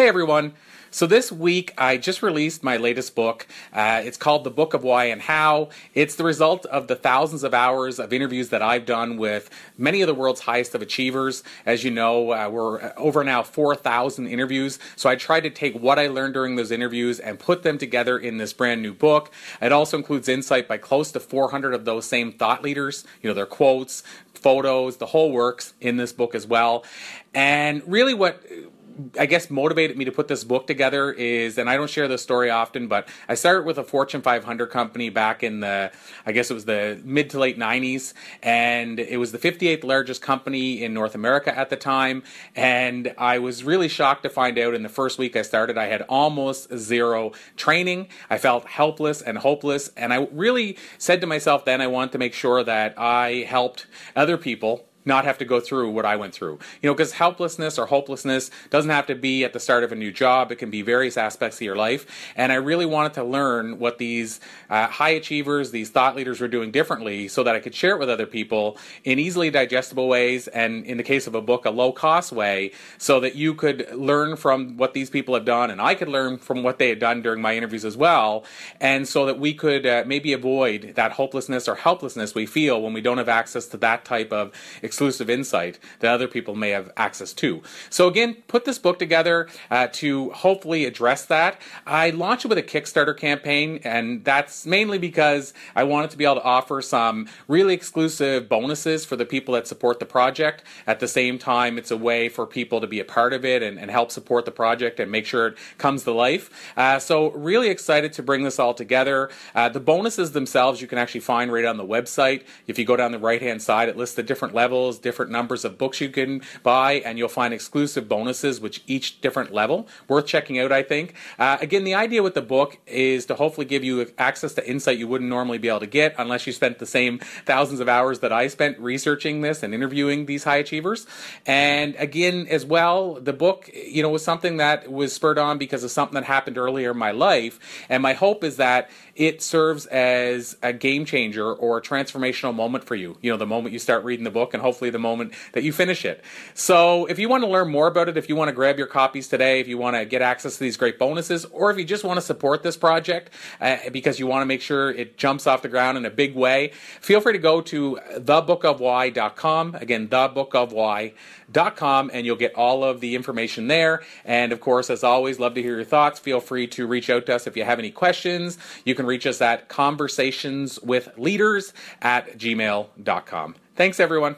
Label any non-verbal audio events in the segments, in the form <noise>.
Hey everyone. So this week I just released my latest book. Uh, it's called The Book of Why and How. It's the result of the thousands of hours of interviews that I've done with many of the world's highest of achievers. As you know, uh, we're over now 4,000 interviews. So I tried to take what I learned during those interviews and put them together in this brand new book. It also includes insight by close to 400 of those same thought leaders, you know, their quotes, photos, the whole works in this book as well. And really what I guess motivated me to put this book together is, and I don't share this story often, but I started with a Fortune 500 company back in the, I guess it was the mid to late 90s, and it was the 58th largest company in North America at the time. And I was really shocked to find out in the first week I started, I had almost zero training. I felt helpless and hopeless, and I really said to myself then I wanted to make sure that I helped other people not have to go through what I went through. You know, because helplessness or hopelessness doesn't have to be at the start of a new job. It can be various aspects of your life. And I really wanted to learn what these uh, high achievers, these thought leaders were doing differently so that I could share it with other people in easily digestible ways and in the case of a book, a low cost way so that you could learn from what these people have done and I could learn from what they had done during my interviews as well. And so that we could uh, maybe avoid that hopelessness or helplessness we feel when we don't have access to that type of exclusive insight that other people may have access to. So again, put this book together uh, to hopefully address that. I launched it with a Kickstarter campaign, and that's mainly because I wanted to be able to offer some really exclusive bonuses for the people that support the project. At the same time, it's a way for people to be a part of it and, and help support the project and make sure it comes to life. Uh, so really excited to bring this all together. Uh, the bonuses themselves you can actually find right on the website. If you go down the right hand side, it lists the different levels levels, different numbers of books you can buy, and you'll find exclusive bonuses which each different level. Worth checking out, I think. Uh, again, the idea with the book is to hopefully give you access to insight you wouldn't normally be able to get unless you spent the same thousands of hours that I spent researching this and interviewing these high achievers. And again, as well, the book, you know, was something that was spurred on because of something that happened earlier in my life. And my hope is that it serves as a game changer or a transformational moment for you. You know, the moment you start reading the book and hopefully the moment that you finish it. So if you want to learn more about it, if you want to grab your copies today, if you want to get access to these great bonuses, or if you just want to support this project uh, because you want to make sure it jumps off the ground in a big way, feel free to go to thebookofwhy.com. Again, thebookofwhy.com, and you'll get all of the information there. And of course, as always, love to hear your thoughts. Feel free to reach out to us if you have any questions. You can reach us at conversationswithleaders at gmail.com. Thanks, everyone.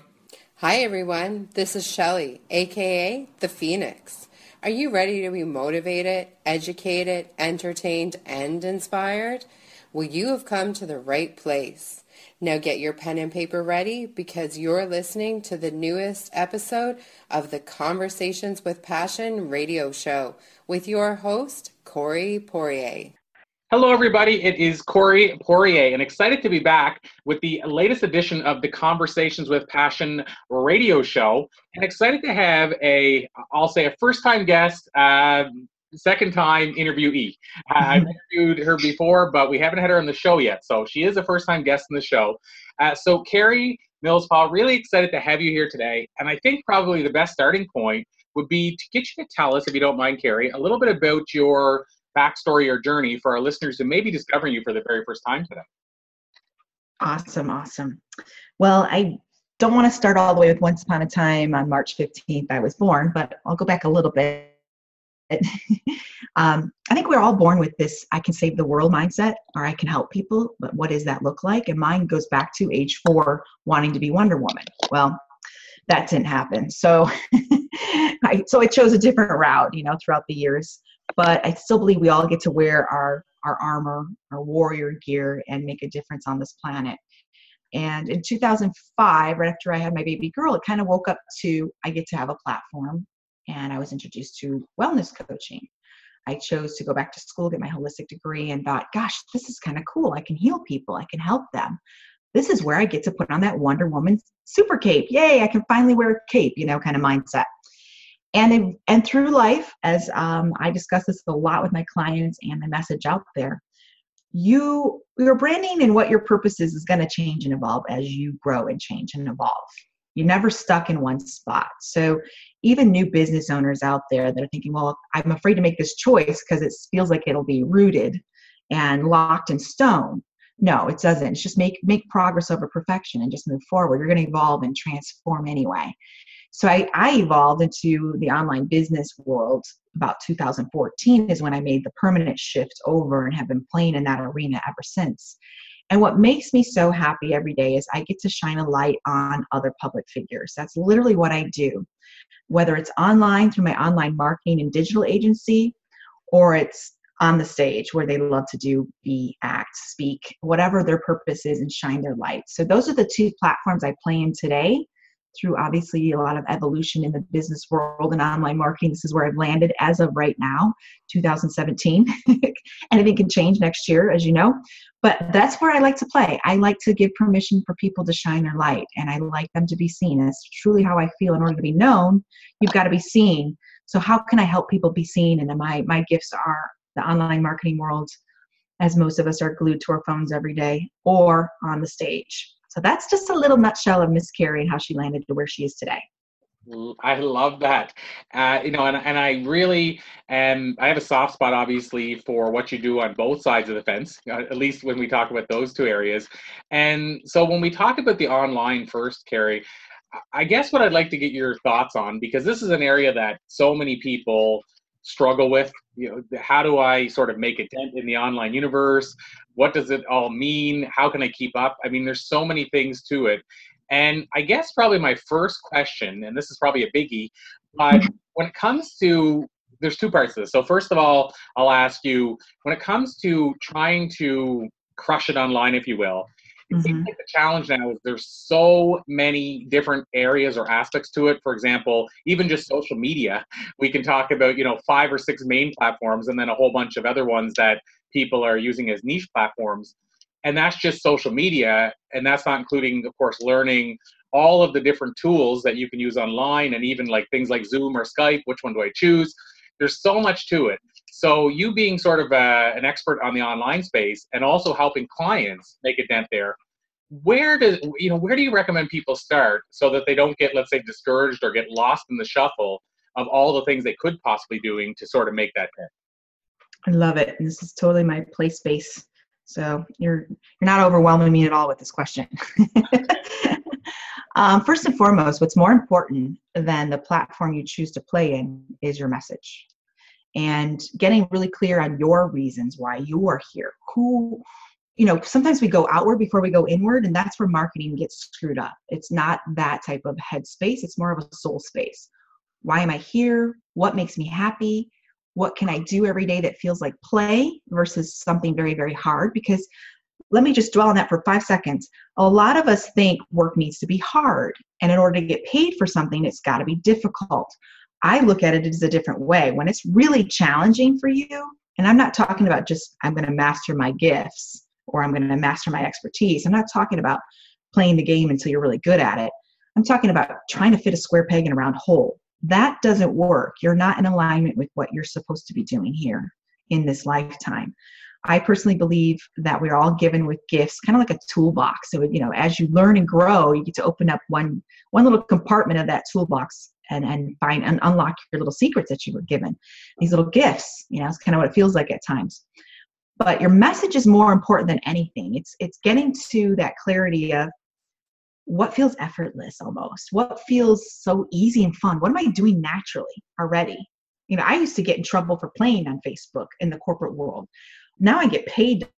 Hi, everyone. This is Shelly, aka The Phoenix. Are you ready to be motivated, educated, entertained, and inspired? Well, you have come to the right place. Now get your pen and paper ready because you're listening to the newest episode of the Conversations with Passion radio show with your host, Corey Poirier. Hello, everybody. It is Corey Poirier, and excited to be back with the latest edition of the Conversations with Passion radio show. And excited to have a, I'll say, a first time guest, uh, second time interviewee. I've interviewed her before, but we haven't had her on the show yet. So she is a first time guest in the show. Uh, so, Carrie Mills Paul, really excited to have you here today. And I think probably the best starting point would be to get you to tell us, if you don't mind, Carrie, a little bit about your backstory or journey for our listeners who may be discovering you for the very first time today. Awesome, awesome. Well, I don't want to start all the way with once upon a time on March 15th I was born, but I'll go back a little bit. <laughs> um, I think we're all born with this I can save the world mindset or I can help people, but what does that look like? And mine goes back to age four, wanting to be Wonder Woman. Well, that didn't happen. So <laughs> I so I chose a different route, you know, throughout the years but I still believe we all get to wear our our armor, our warrior gear, and make a difference on this planet. And in 2005, right after I had my baby girl, it kind of woke up to I get to have a platform, and I was introduced to wellness coaching. I chose to go back to school, get my holistic degree, and thought, gosh, this is kind of cool. I can heal people, I can help them. This is where I get to put on that Wonder Woman super cape. Yay, I can finally wear a cape, you know, kind of mindset and and through life as um, i discuss this a lot with my clients and my message out there you your branding and what your purpose is is going to change and evolve as you grow and change and evolve You're never stuck in one spot. So even new business owners out there that are thinking, well, I'm afraid to make this choice because it feels like it'll be rooted and locked in stone. No, it doesn't. It's just make make progress over perfection and just move forward. You're going to evolve and transform anyway. So I, I evolved into the online business world about 2014 is when I made the permanent shift over and have been playing in that arena ever since. And what makes me so happy every day is I get to shine a light on other public figures. That's literally what I do. Whether it's online through my online marketing and digital agency, or it's on the stage where they love to do be act speak whatever their purpose is and shine their light so those are the two platforms i play in today through obviously a lot of evolution in the business world and online marketing. This is where I've landed as of right now, 2017. <laughs> Anything can change next year, as you know. But that's where I like to play. I like to give permission for people to shine their light and I like them to be seen. That's truly how I feel. In order to be known, you've got to be seen. So how can I help people be seen? And my my gifts are the online marketing world, as most of us are glued to our phones every day, or on the stage. So that's just a little nutshell of Miss Carrie and how she landed to where she is today. I love that. Uh, you know, and, and I really am, I have a soft spot, obviously, for what you do on both sides of the fence, uh, at least when we talk about those two areas. And so when we talk about the online first, Carrie, I guess what I'd like to get your thoughts on, because this is an area that so many people struggle with you know how do i sort of make a dent in the online universe? What does it all mean? How can i keep up? I mean there's so many things to it. And i guess probably my first question and this is probably a biggie but when it comes to there's two parts to this. So first of all i'll ask you when it comes to trying to crush it online if you will it mm-hmm. seems like the challenge now is there's so many different areas or aspects to it. For example, even just social media, we can talk about you know five or six main platforms and then a whole bunch of other ones that people are using as niche platforms. And that's just social media, and that's not including, of course, learning all of the different tools that you can use online, and even like things like Zoom or Skype. Which one do I choose? There's so much to it. So you being sort of a, uh, an expert on the online space and also helping clients make a dent there, where does you know where do you recommend people start so that they don't get let's say discouraged or get lost in the shuffle of all the things they could possibly doing to sort of make that dent? I love it. This is totally my play space. So you're you're not overwhelming me at all with this question. <laughs> um, first and foremost, what's more important than the platform you choose to play in is your message and getting really clear on your reasons why you are here. Who you know sometimes we go outward before we go inward and that's where marketing gets screwed up. It's not that type of headspace it's more of a soul space. Why am i here? What makes me happy? What can i do every day that feels like play versus something very very hard? Because let me just dwell on that for five seconds. A lot of us think work needs to be hard and in order to get paid for something it's got to be difficult I look at it as a different way. When it's really challenging for you, and I'm not talking about just I'm going to master my gifts or I'm going to master my expertise. I'm not talking about playing the game until you're really good at it. I'm talking about trying to fit a square peg in a round hole. That doesn't work. You're not in alignment with what you're supposed to be doing here in this lifetime. I personally believe that we're all given with gifts, kind of like a toolbox. So, you know, as you learn and grow, you get to open up one one little compartment of that toolbox and and find and unlock your little secrets that you were given these little gifts you know it's kind of what it feels like at times. But your message is more important than anything. It's it's getting to that clarity of what feels effortless almost what feels so easy and fun what am i doing naturally already? You know i used to get in trouble for playing on facebook in the corporate world. Now i get paid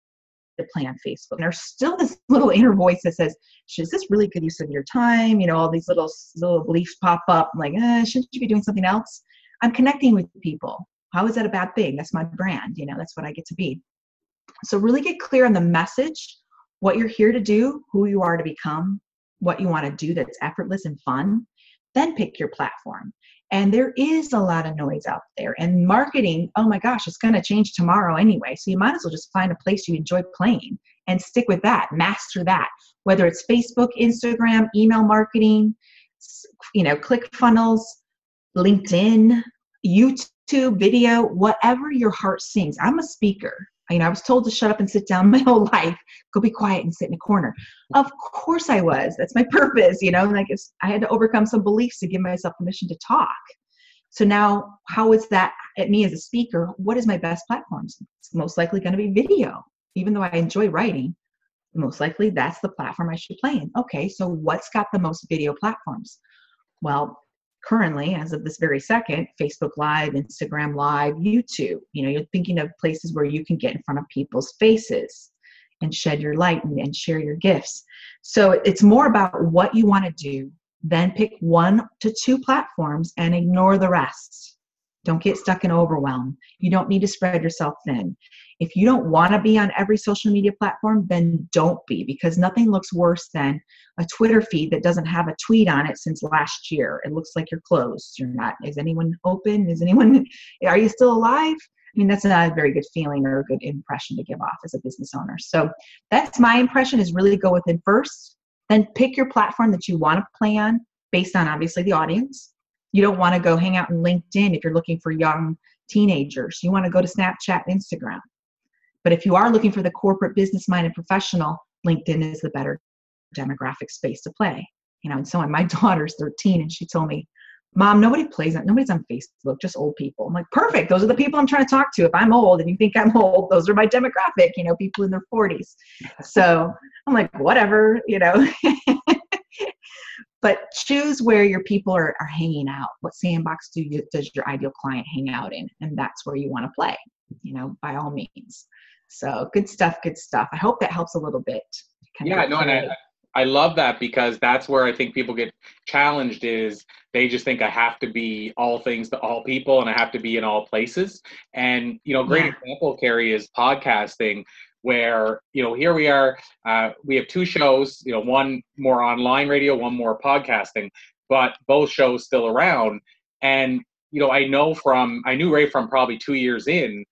to play on Facebook. And there's still this <laughs> little inner voice that says, "Is this really good use of your time?" You know, all these little little beliefs pop up, like, eh, "Shouldn't you be doing something else?" I'm connecting with people. How is that a bad thing? That's my brand. You know, that's what I get to be. So really get clear on the message, what you're here to do, who you are to become, what you want to do that's effortless and fun. Then pick your platform. And there is a lot of noise out there. And marketing, oh my gosh, it's going to change tomorrow anyway. So you might as well just find a place you enjoy playing and stick with that, master that. Whether it's Facebook, Instagram, email marketing, you know, click funnels, LinkedIn, YouTube video, whatever your heart sings. I'm a speaker. You know, I was told to shut up and sit down <laughs> my whole life, go be quiet and sit in a corner. Of course I was. That's my <laughs> purpose, you know, like I had to overcome some beliefs to give myself permission to talk. So now, how is that at me as a speaker? What is my best platforms? It's most likely going to be video, even though I enjoy writing. Most likely, that's the platform I should play in. Okay, so what's got the most video platforms? Well, currently, as of this very second, Facebook Live, Instagram Live, YouTube. You know, you're thinking of places where you can get in front of people's faces and shed your light and, and share your gifts. So it's more about what you want to do then pick one to two platforms and ignore the rest. Don't get stuck in overwhelm. You don't need to spread yourself thin. If you don't want to be on every social media platform, then don't be because nothing looks worse than a Twitter feed that doesn't have a tweet on it since last year. It looks like you're closed. You're not. Is anyone open? Is anyone, <laughs> are you still alive? I mean, that's not a very good feeling or a good impression to give off as a business owner. So that's my impression is really go within first then pick your platform that you want to play on based on obviously the audience. You don't want to go hang out in LinkedIn if you're looking for young teenagers. You want to go to Snapchat Instagram. But if you are looking for the corporate business minded professional, LinkedIn is the better demographic space to play. You know, and so on. My <laughs> daughter's 13 and she told me, Mom, nobody plays it. Nobody's on Facebook, just old people. I'm like, perfect. Those are the people I'm trying to talk to. If I'm old and you think I'm old, those are my demographic, you know, people in their 40s. So I'm like, whatever, you know. <laughs> but choose where your people are, are hanging out. What sandbox do you, does your ideal client hang out in? And that's where you want to play, you know, by all means. So good stuff, good stuff. I hope that helps a little bit. yeah, no, and I, I love that because that's where I think people get challenged is they just think I have to be all things to all people and I have to be in all places. And, you know, great yeah. example, Carrie, is podcasting where, you know, here we are, uh, we have two shows, you know, one more online radio, one more podcasting, but both shows still around. And, you know, I know from, I knew Ray from probably two years in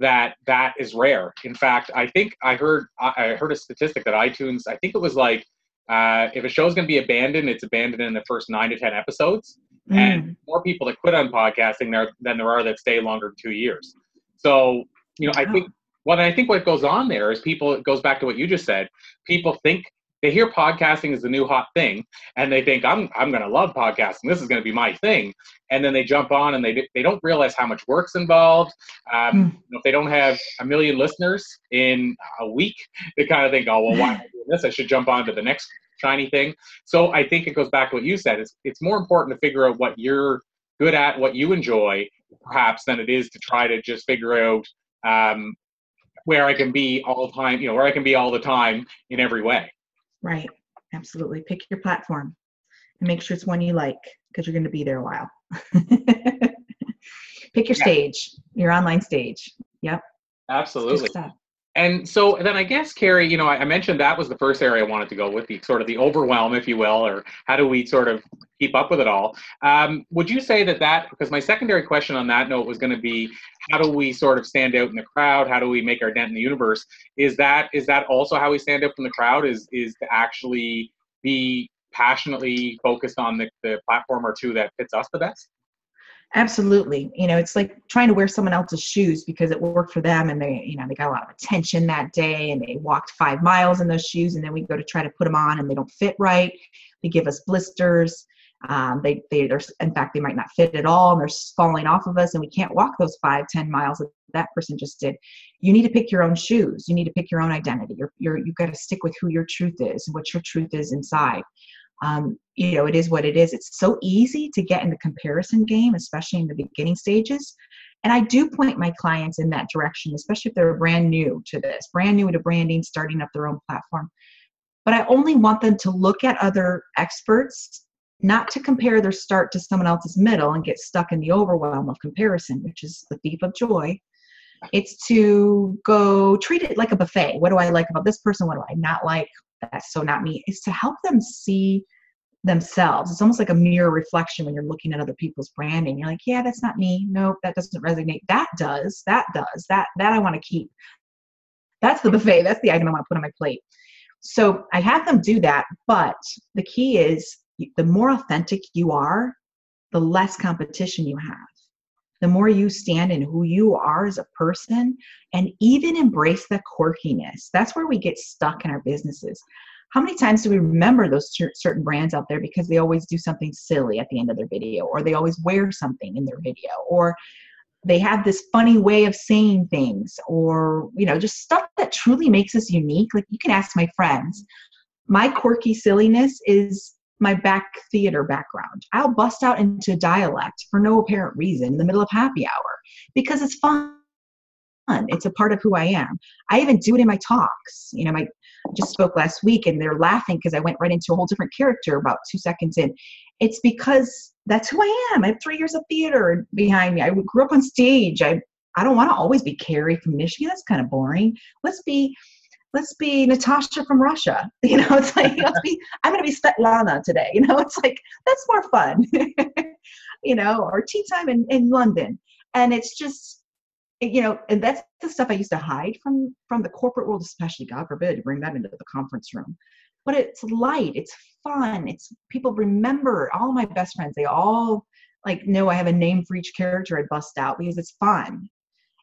that that is rare. In fact, I think I heard I heard a statistic that iTunes, I think it was like uh, if a show is going to be abandoned, it's abandoned in the first nine to ten episodes, mm. and more people that quit on podcasting there than there are that stay longer than two years. So you know, I think what I think what goes on there is people. It goes back to what you just said. People think they hear podcasting is the new hot thing, and they think I'm I'm going to love podcasting. This is going to be my thing, and then they jump on and they they don't realize how much work's involved. Um, mm. you know, if they don't have a million listeners in a week, they kind of think, oh well, why am I doing this? I should jump on to the next shiny thing. So I think it goes back to what you said. It's it's more important to figure out what you're good at, what you enjoy, perhaps, than it is to try to just figure out um, where I can be all the time. You know, where I can be all the time in every way. Right. Absolutely. Pick your platform and make sure it's one you like because you're going to be there a while. <laughs> Pick your yeah. stage, your online stage. Yep. Absolutely. And so then I guess, Carrie, you know, I, I, mentioned that was the first area I wanted to go with the sort of the overwhelm, if you will, or how do we sort of keep up with it all? Um, would you say that that, because my secondary question on that note was going to be, how do we sort of stand out in the crowd? How do we make our dent in the universe? Is that is that also how we stand out from the crowd? Is is to actually be passionately focused on the, the platform or two that fits us the best? Absolutely. You know, it's like trying to wear someone else's shoes because it worked for them and they, you know, they got a lot of attention that day and they walked five miles in those shoes and then we go to try to put them on and they don't fit right. They give us blisters. Um, they, they, are, in fact, they might not fit at all and they're falling off of us and we can't walk those five, ten miles that that person just did. You need to pick your own shoes. You need to pick your own identity. You're, you're, you've got to stick with who your truth is, and what your truth is inside um, you know, it is what it is. It's so easy to get in the comparison game, especially in the beginning stages. And I do point my clients in that direction, especially if they're brand new to this, brand new to branding, starting up their own platform. But I only want them to look at other experts, not to compare their start to someone else's middle and get stuck in the overwhelm of comparison, which is the thief of joy. It's to go treat it like a buffet. What do I like about this person? What do I not like? That's so not me is to help them see themselves. It's almost like a mirror reflection when you're looking at other people's branding. You're like yeah that's not me. Nope that doesn't resonate. That does that does that that i want to keep. That's the buffet that's the item i want to put on my plate. So i have them do that but the key is the more authentic you are the less competition you have the more you stand in who you are as a person and even embrace the quirkiness. That's where we get stuck in our businesses. How many times do we remember those certain brands out there because they always do something silly at the end of their video, or they always wear something in their video, or they have this funny way of saying things, or you know, just stuff that truly makes us unique? Like you can ask my friends. My quirky silliness is my back theater background. I'll bust out into dialect for no apparent reason in the middle of happy hour because it's fun. It's a part of who I am. I even do it in my talks. You know, my just spoke last week and they're laughing because I went right into a whole different character about two seconds in. It's because that's who I am. I have three years of theater behind me. I grew up on stage. I I don't want to always be Carrie from Michigan. That's kind of boring. Let's be let's be Natasha from Russia. <laughs> You know, it's like let's be <laughs> I'm gonna be Svetlana today. <laughs> You know, it's like that's more fun. you know, or tea time in, in London. And it's just eh, you know, and that's the stuff I used to hide from from the corporate world, especially God forbid to bring that into the conference room. But it's light, it's fun, it's people remember all my best friends, they all like know I have a name for each character I bust out because it's fun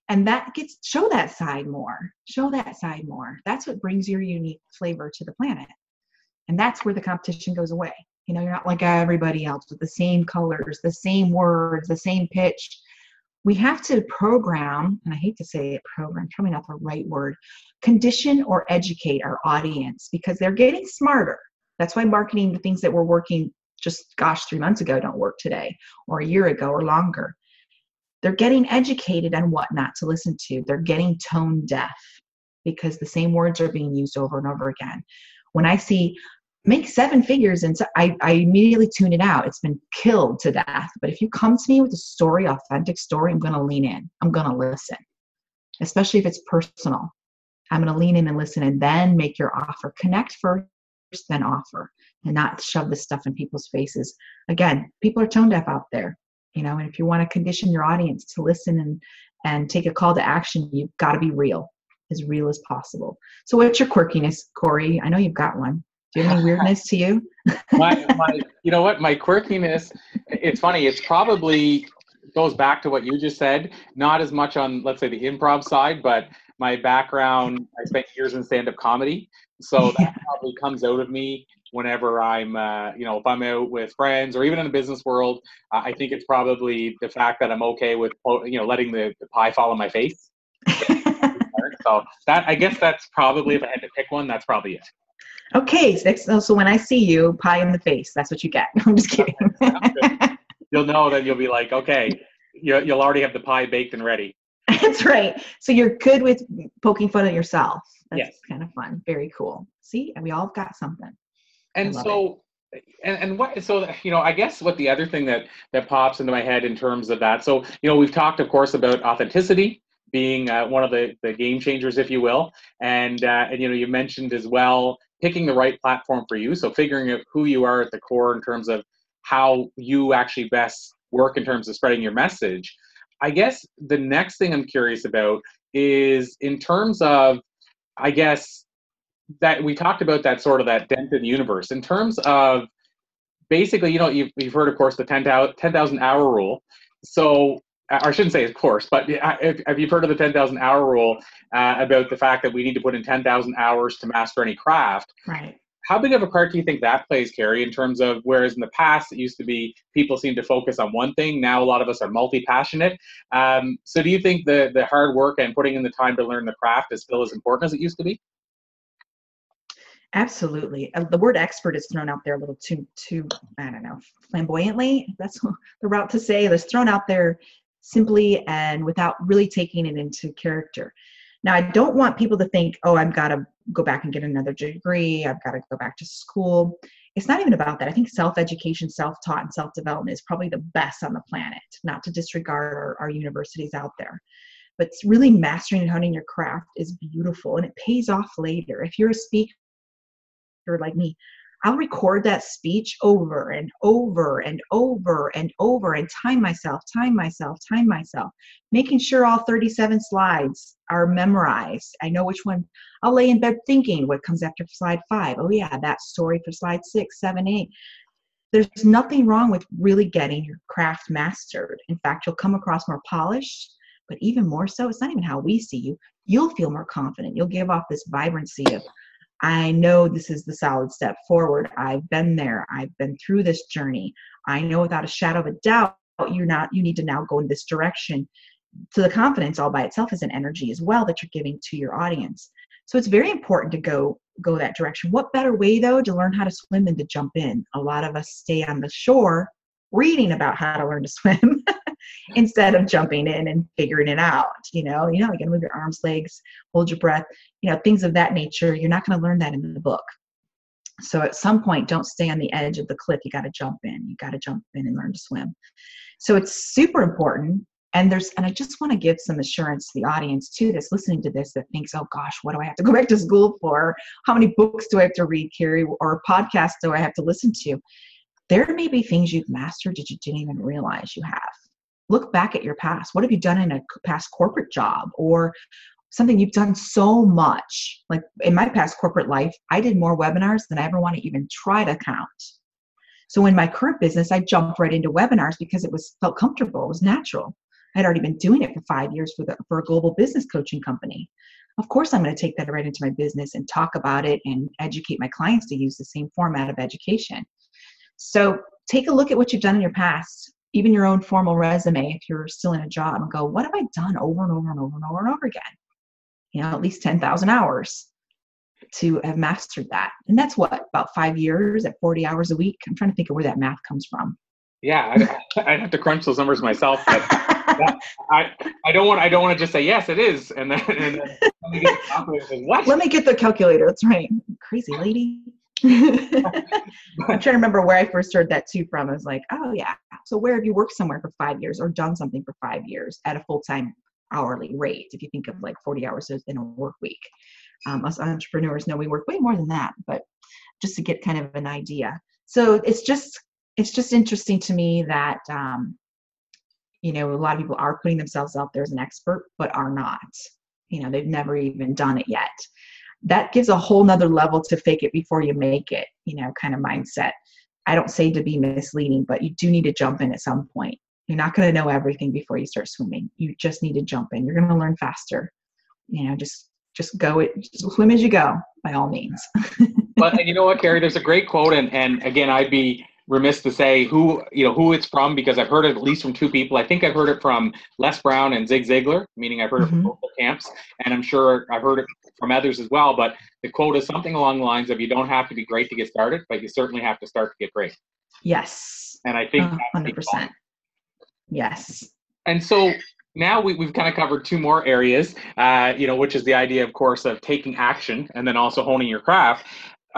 and that gets show that side more show that side more. That's what brings your unique flavor to the planet. And that's where the competition goes away. You know you're not like everybody else with the same colors the same words the same pitch. We have to program and i hate to say it program probably not the right word condition or educate our audience because they're getting smarter. That's why marketing the things that were working just gosh three months ago don't work today or a year ago or longer they're getting educated on what not to listen to. They're getting tone deaf because the same words are being used over and over again. When I see make seven figures and so I, I immediately tune it out. It's been killed to death. But if you come to me with a story, authentic story, I'm gonna lean in. I'm gonna listen. Especially if it's personal. I'm gonna lean in and listen and then make your offer. Connect first, then offer. And not shove this stuff in people's faces. Again, people are tone deaf out there you know and if you want to condition your audience to listen and and take a call to action you've got to be real as real as possible. So what's your quirkiness corey? I know you've got one. Do you have any <laughs> weirdness to you? My, my <laughs> you know what? My quirkiness it's funny it's probably goes back to what you just said not as much on let's say the improv side but my background i spent years in stand-up comedy so that <laughs> probably comes out of me whenever I'm, uh, you know, if I'm out with friends or even in the business world, uh, I think it's probably the fact that I'm okay with, you know, letting the, the pie fall on my face. <laughs> so that, I guess that's probably, if I had to pick one, that's probably it. Okay, so, so when I see you, pie in the face, that's what you get. <laughs> I'm just kidding. you'll know that you'll be like, okay, you, you'll already have the pie baked and ready. <laughs> That's right. So you're good with poking fun at yourself. That's yes. kind of fun. Very cool. See, we all got something and so and, and what so you know i guess what the other thing that that pops into my head in terms of that so you know we've talked of course about authenticity being uh, one of the, the game changers if you will and uh, and you know you mentioned as well picking the right platform for you so figuring out who you are at the core in terms of how you actually best work in terms of spreading your message i guess the next thing i'm curious about is in terms of i guess that we talked about that sort of that dent in the universe in terms of basically, you know, you've, you've heard, of course, the 10,000 10, hour rule. So, I shouldn't say of course, but if, if you've heard of the 10,000 hour rule uh, about the fact that we need to put in 10,000 hours to master any craft. Right. How big of a part do you think that plays, Carrie, in terms of whereas in the past it used to be people seem to focus on one thing, now a lot of us are multi passionate. Um, so, do you think the, the hard work and putting in the time to learn the craft is still as important as it used to be? Absolutely. Uh, the word expert is thrown out there a little too, too, I don't know, flamboyantly. That's <laughs> the route to say. It's thrown out there simply and without really taking it into character. Now, I don't want people to think, oh, I've got to go back and get another degree. I've got to go back to school. It's not even about that. I think self education, self taught, and self development is probably the best on the planet, not to disregard our, our universities out there but really mastering and honing your craft is beautiful and it pays off later. If you're a speaker like me, I'll record that speech over and over and over and over and time myself, time myself, time myself, making sure all 37 slides are memorized. I know which one I'll lay in bed thinking what comes after slide five. Oh, yeah, that story for slide six, seven, eight. there's nothing wrong with really getting your craft mastered. In fact, you'll come across more polished, but even more so, it's not even how we see you. You'll feel more confident. You'll give off this vibrancy of, I know this is the solid step forward. I've been there. I've been through this journey. I know without a shadow of a doubt you're not you need to now go in this direction. So the confidence all by itself is an energy as well that you're giving to your audience. So it's very important to go go that direction. What better way though to learn how to swim than to jump in? A lot of us stay on the shore reading about how to learn to <laughs> swim instead of jumping in and figuring it out. You know, you know, you gotta move your arms, legs, hold your breath, you know, things of that nature. You're not gonna learn that in the book. So at some point, don't stay on the edge of the cliff. You gotta jump in. You gotta jump in and learn to swim. So it's super important. And there's and I just want to give some assurance to the audience too that's listening to this that thinks, oh gosh, what do I have to go back to school for? How many books do I have to read, Carrie, or podcasts do I have to listen to? There may be things you've mastered that you didn't even realize you have. Look back at your past. What have you done in a past corporate job or something you've done so much? Like in my past corporate life, I did more webinars than I ever want to even try to count. So in my current business, I jumped right into webinars because it was felt comfortable, it was natural. I'd already been doing it for five years for, the, for a global business coaching company. Of course, I'm going to take that right into my business and talk about it and educate my clients to use the same format of education. So take a look at what you've done in your past, even your own formal resume if you're still in a job, and go, what have I done over and over and over and over and over again? You know, at least 10,000 hours to have mastered that. And that's what, about five years at 40 hours a week? I'm trying to think of where that math comes from. Yeah, I, have to crunch those numbers myself. But that, <laughs> I, I don't want I don't want to just say yes, it is, and then, and then let me get the what? Let me get the calculator. That's right. Crazy lady. I'm trying to remember where I first heard that too from. I was like, oh yeah. So where have you worked somewhere for five years or done something for five years at a full time hourly rate? If you think of like 40 hours in a work week, um, us entrepreneurs know we work way more than that, but just to get kind of an idea. So it's just it's just interesting to me that um, you know a lot of people are putting themselves out there as an expert, but are not. You know, they've never even done it yet. That gives a whole nother level to fake it before you make it, you know, kind of mindset. I don't say to be misleading, but you do need to jump in at some point. You're not going to know everything before you start swimming. You just need to jump in. You're going to learn faster. You know, just just go it just swim as you go by all means. <laughs> but you know what, Carrie, there's a great quote, and and again, I'd be remiss to say who you know who it's from because I've heard it at least from two people. I think I've heard it from Les Brown and Zig Ziglar, meaning I've heard mm-hmm. it from mm-hmm. both camps, and I'm sure I've heard it from others as well. But the quote is something along the lines of "You don't have to be great to get started, but you certainly have to start to get great." Yes. And I think hundred percent. Yes. And so now we, have kind of covered two more areas, uh, you know, which is the idea, of course, of taking action and then also honing your craft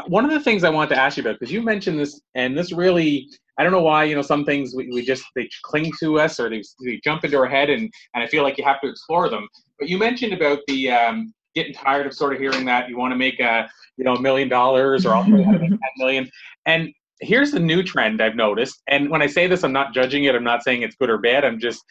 one of the things I wanted to ask you about because you mentioned this, and this really, I don't know why, you know, some things we, we just they cling to us or they, they jump into our head, and and I feel like you have to explore them. But you mentioned about the um, getting tired of sort of hearing that you want to make a you know a million dollars or also <laughs> ten million, and here's the new trend I've noticed. And when I say this, I'm not judging it. I'm not saying it's good or bad. I'm just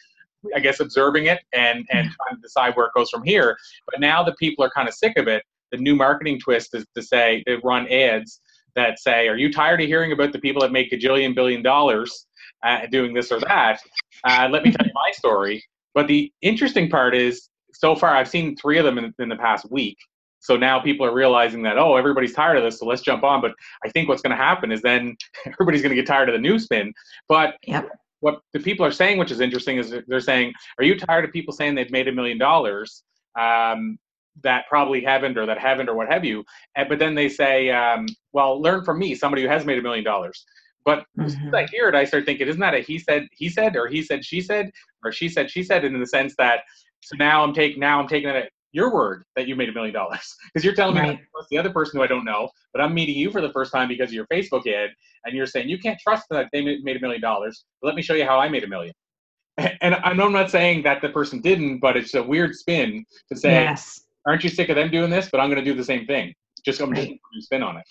I guess observing it and and trying to decide where it goes from here. But now that people are kind of sick of it, the new marketing twist is to say they run ads that say, "Are you tired of hearing about the people that make gajillion billion dollars uh, doing this or that? Uh, let me tell you my story." But the interesting part is, so far I've seen three of them in, in the past week. So now people are realizing that oh everybody's tired of this, so let's jump on. But I think what's going to happen is then <laughs> everybody's going to get tired of the new spin. But yep. what the people are saying, which is interesting, is they're saying, "Are you tired of people saying they've made a million dollars?" Um, that probably haven't or that haven't or what have you. And, but then they say, um, well, learn from me, somebody who has made a million dollars. But mm-hmm. I hear it, I start thinking, isn't that a he said, he said, or he said, she said, or she said, she said, in the sense that, so now I'm taking, now I'm taking it at your word that you made a million dollars <laughs> because you're telling right. me the other person who I don't know, but I'm meeting you for the first time because of your Facebook ad, and you're saying you can't trust that they made a million dollars. Let me show you how I made a million. <laughs> And I know I'm not saying that the person didn't, but it's a weird spin to say, yes aren't you sick of them doing this? But I'm going to do the same thing. Just I'm right. just spin on it.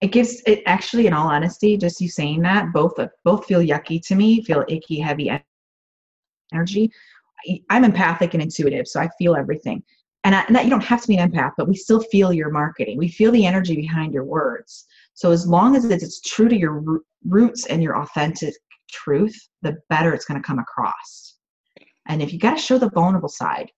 It gives it actually, in all honesty, just you saying that both both feel yucky to me, feel icky, heavy energy. I'm empathic and intuitive, so I feel everything. And, I, and you don't have to be an empath, but we still feel your marketing. We feel the energy behind your words. So as long as it's true to your roots and your authentic truth, the better it's going to come across. And if you got to show the vulnerable side,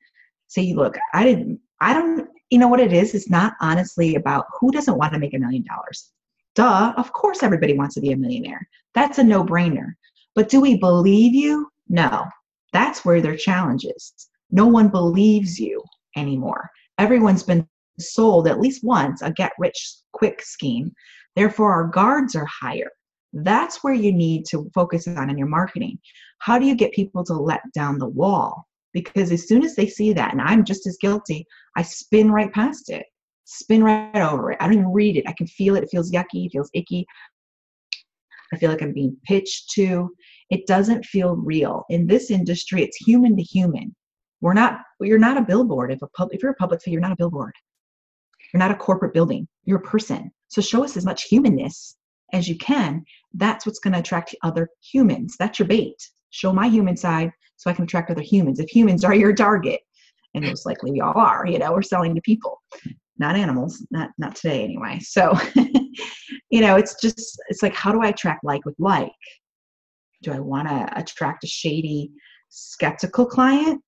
say, look, I didn't, I don't, you know what it is? It's not honestly about who doesn't want to make a million dollars. Duh, of course everybody wants to be a millionaire. That's a no brainer. But do we believe you? No. That's where their challenge is. No one believes you anymore. Everyone's been sold at least once a get rich quick scheme. Therefore, our guards are higher. That's where you need to focus on in your marketing. How do you get people to let down the wall? Because as soon as they see that, and I'm just as guilty, I spin right past it, spin right over it. I don't even read it. I can feel it. It feels yucky, it feels icky. I feel like I'm being pitched to. It doesn't feel real. In this industry, it's human to human. We're not, you're not a billboard. If, a pub, if you're a public figure, you're not a billboard. You're not a corporate building. You're a person. So show us as much humanness as you can. That's what's going to attract other humans. That's your bait. Show my human side so I can attract other humans. If humans are your target, and most likely we all are, you know, we're selling to people, not animals, not not today anyway. So, <laughs> you know, it's just it's like how do I attract like with like? Do I want to attract a shady, skeptical client?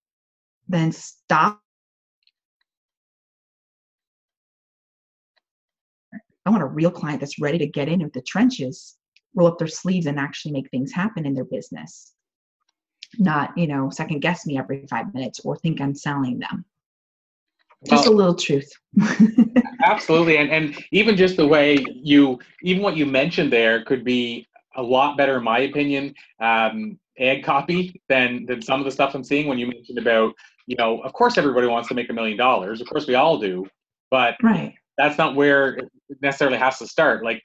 Then stop I want a real client that's ready to get in with the trenches, roll up their sleeves and actually make things happen in their business. Not, you know, second guess me every five minutes or think I'm selling them. Just well, a little truth. <laughs> absolutely. And and even just the way you even what you mentioned there could be a lot better in my opinion, um, ad copy than than some of the stuff I'm seeing when you mentioned about, you know, of course everybody wants to make a million dollars. Of course we all do. But right that's not where it necessarily has to start. Like,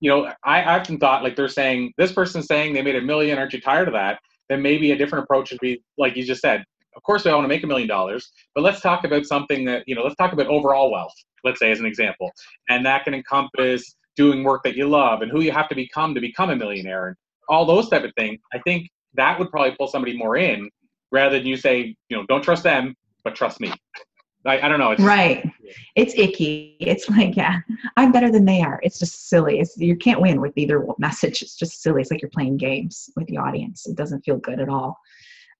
you know, I, I often thought like they're saying this person's saying they made a million. Aren't you tired of that? Then maybe a different approach would be like you just said. Of course, I want to make a million dollars, but let's talk about something that you know. Let's talk about overall wealth. Let's say as an example, and that can encompass doing work that you love and who you have to become to become a millionaire and all those type of things. I think that would probably pull somebody more in rather than you say, you know, don't trust them, but trust me. I, I don't know. It's, right. It's icky. It's like, yeah, I'm better than they are. It's just silly. It's you can't win with either message. It's just silly. It's like you're playing games with the audience. It doesn't feel good at all.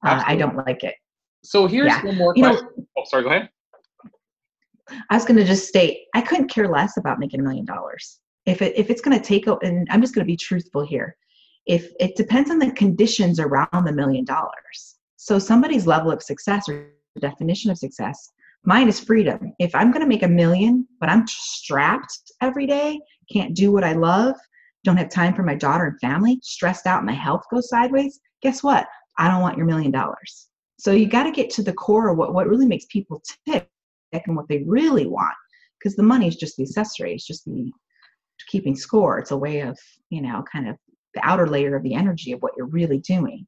Uh, I don't like it. So here's yeah. one more question. You know, oh, sorry. Go ahead. I was going to just state I couldn't care less about making a million dollars. If it if it's going to take, and I'm just going to be truthful here. If it depends on the conditions around the million dollars. So somebody's level of success or definition of success Mine is freedom. If I'm going to make a million, but I'm strapped every day, can't do what I love, don't have time for my daughter and family, stressed out, my health goes sideways, guess what? I don't want your million dollars. So you got to get to the core of what, what really makes people tick and what they really want. Because the money is just the accessory, it's just the keeping score. It's a way of, you know, kind of the outer layer of the energy of what you're really doing.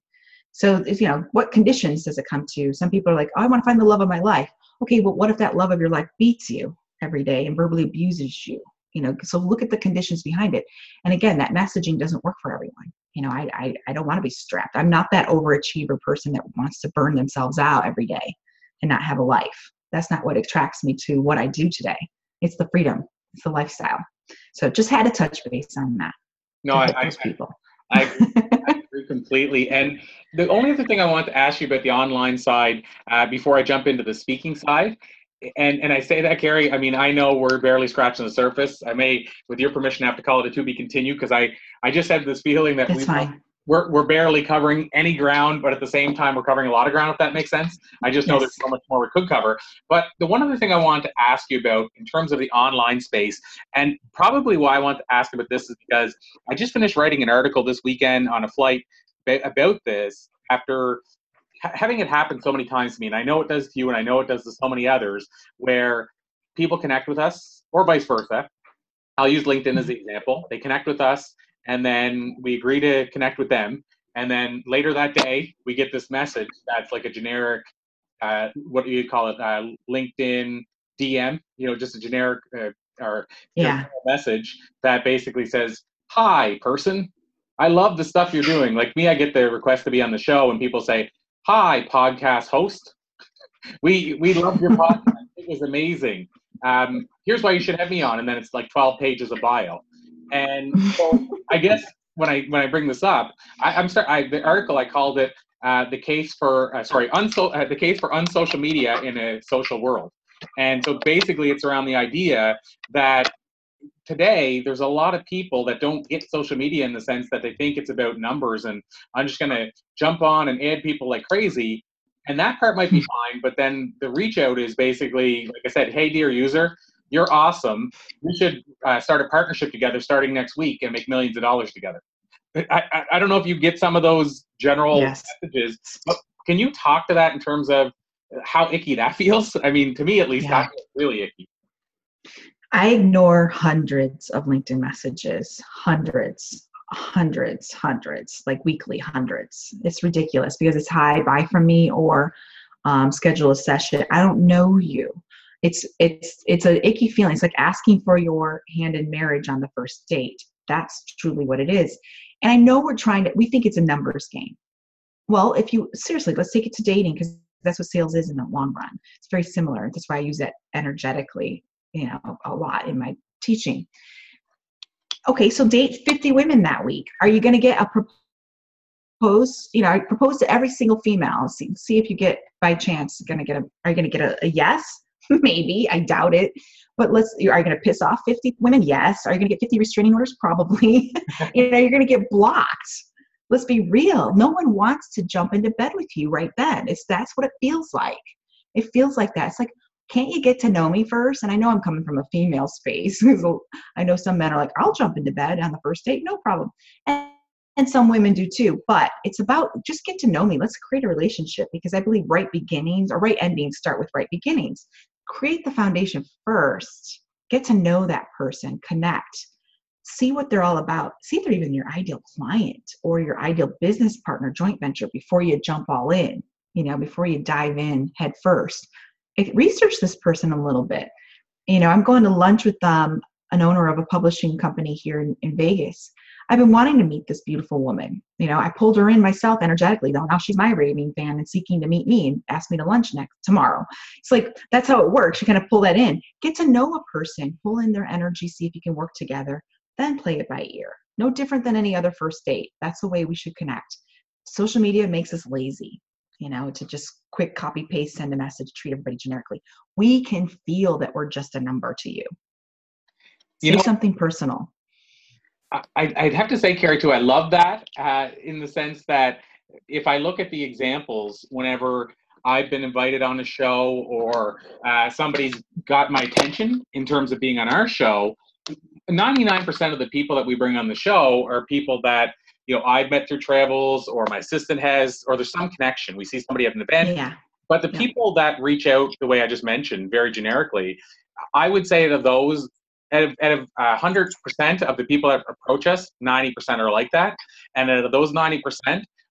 So, if, you know, what conditions does it come to? Some people are like, oh, I want to find the love of my life okay, but what if that love of your life beats you every day and verbally abuses you? You know, so look at the conditions behind it. And again, that messaging doesn't work for everyone. You know, I, I, I don't want to be strapped. I'm not that overachiever person that wants to burn themselves out every day and not have a life. That's not what attracts me to what I do today. It's the freedom, it's the lifestyle. So just had to touch base on that. No, I, I, people. I, I <laughs> agree completely. And the only other thing I want to ask you about the online side uh, before I jump into the speaking side, and and I say that, Gary. I mean, I know we're barely scratching the surface. I may, with your permission, have to call it a to be continued because I I just had this feeling that we we're, we're barely covering any ground, but at the same time, we're covering a lot of ground, if that makes sense. I just know yes. there's so much more we could cover. But the one other thing I wanted to ask you about in terms of the online space, and probably why I want to ask about this is because I just finished writing an article this weekend on a flight about this after having it happen so many times to me. And I know it does to you, and I know it does to so many others, where people connect with us, or vice versa. I'll use LinkedIn as the example. They connect with us and then we agree to connect with them and then later that day we get this message that's like a generic uh, what do you call it uh, linkedin dm you know just a generic uh, or yeah. message that basically says hi person i love the stuff you're doing like me i get the request to be on the show and people say hi podcast host we we love your podcast <laughs> it was amazing um, here's why you should have me on and then it's like 12 pages of bio And so I guess when I when I bring this up, I, am sorry. I, the article I called it uh, the case for uh, sorry unso- uh, the case for unsocial media in a social world. And so basically, it's around the idea that today there's a lot of people that don't get social media in the sense that they think it's about numbers and I'm just going to jump on and add people like crazy. And that part might be fine, but then the reach out is basically, like I said, hey, dear user, you're awesome. We should uh, start a partnership together starting next week and make millions of dollars together. I, I, I don't know if you get some of those general yes. messages, but can you talk to that in terms of how icky that <laughs> feels? I mean, to me at least, yeah. that's really icky. I ignore hundreds of LinkedIn messages, hundreds, hundreds, hundreds, like weekly hundreds. It's ridiculous because it's hi, bye from me, or um, schedule a session. I don't know you. It's it's it's an icky feeling. It's like asking for your hand in marriage on the first date. That's truly what it is. And I know we're trying to. We think it's a numbers game. Well, if you seriously, let's take it to dating because that's what sales is in the long run. It's very similar. That's why I use it energetically, you know, a lot in my teaching. Okay, so date 50 women that week. Are you going to get a propose? You know, I propose to every single female. See, see if you get by chance going to get a. Are you going to get a, a yes? <laughs> Maybe. I doubt it. But let's. Are you going to piss off 50 women? Yes. Are you going to get 50 restraining orders? Probably. <laughs> you know, you're going to get blocked let's be real no one wants to jump into bed with you right then it's that's what it feels like it feels like that it's like can't you get to know me first? And i know i'm coming from a female space <laughs> i know some men are like i'll jump into bed on the first date no problem. And, and some women do too but it's about just get to know me. Let's create a relationship because i believe right beginnings or right endings start with right beginnings. Create the foundation first. Get to know that person connect. See what they're all about. See if they're even your ideal client or your ideal business partner, joint venture before you jump all in, you know, before you dive in head first. Research this person a little bit. You know, I'm going to lunch with um, an owner of a publishing company here in, in Vegas. I've been wanting to meet this beautiful woman. You know, I pulled her in myself energetically, though. Now she's my raving fan and seeking to meet me and ask me to lunch next tomorrow. It's like that's how it works. You kind of pull that in. Get to know a person, pull in their energy, see if you can work together then play it by ear. No different than any other first date. That's the way we should connect. Social media makes us lazy, you know, to just quick copy paste, send a message, treat everybody generically. We can feel that we're just a number to you. Say you know, something personal. I, would have to say, Karie, too, I love that uh, in the sense that if I look at the examples, whenever I've been invited on a show or uh, somebody's got my attention in terms of being on our show, 99% of the people that we bring on the show are people that you know I've met through travels or my assistant has or there's some connection. We see somebody at an event. Yeah. But the yeah. people that reach out the way I just mentioned, very generically, I would say that those out of, out of uh, 100% of the people that approach us, 90% are like that. And out of those 90%,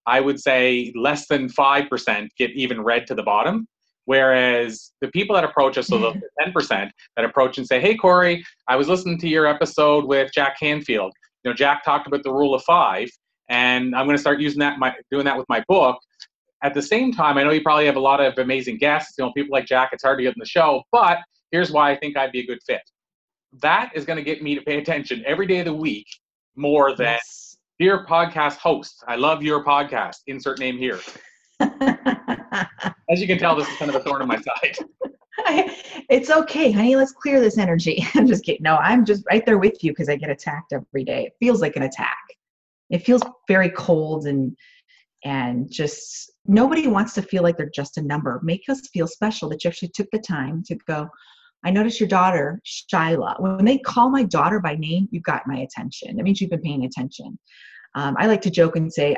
I would say less than 5% get even read to the bottom. Whereas the people that approach us, so the <laughs> 10% that approach and say, Hey, Corey, I was listening to your episode with Jack Canfield. You know, Jack talked about the rule of five, and I'm going to start using that, my, doing that with my book. At the same time, I know you probably have a lot of amazing guests. You know, people like Jack, it's hard to get in the show, but here's why I think I'd be a good fit. That is going to get me to pay attention every day of the week more than yes. dear podcast host. I love your podcast. Insert name here. <laughs> As you can tell, this is kind of a thorn in my side. <laughs> it's okay, honey. Let's clear this energy. <laughs> I'm just kidding. No, I'm just right there with you because I get attacked every day. It feels like an attack. It feels very cold and and just nobody wants to feel like they're just a number. Make us feel special that you actually took the time to go. I noticed your daughter, Shyla. When they call my daughter by name, you've got my attention. That means you've been paying attention. Um, I like to joke and say,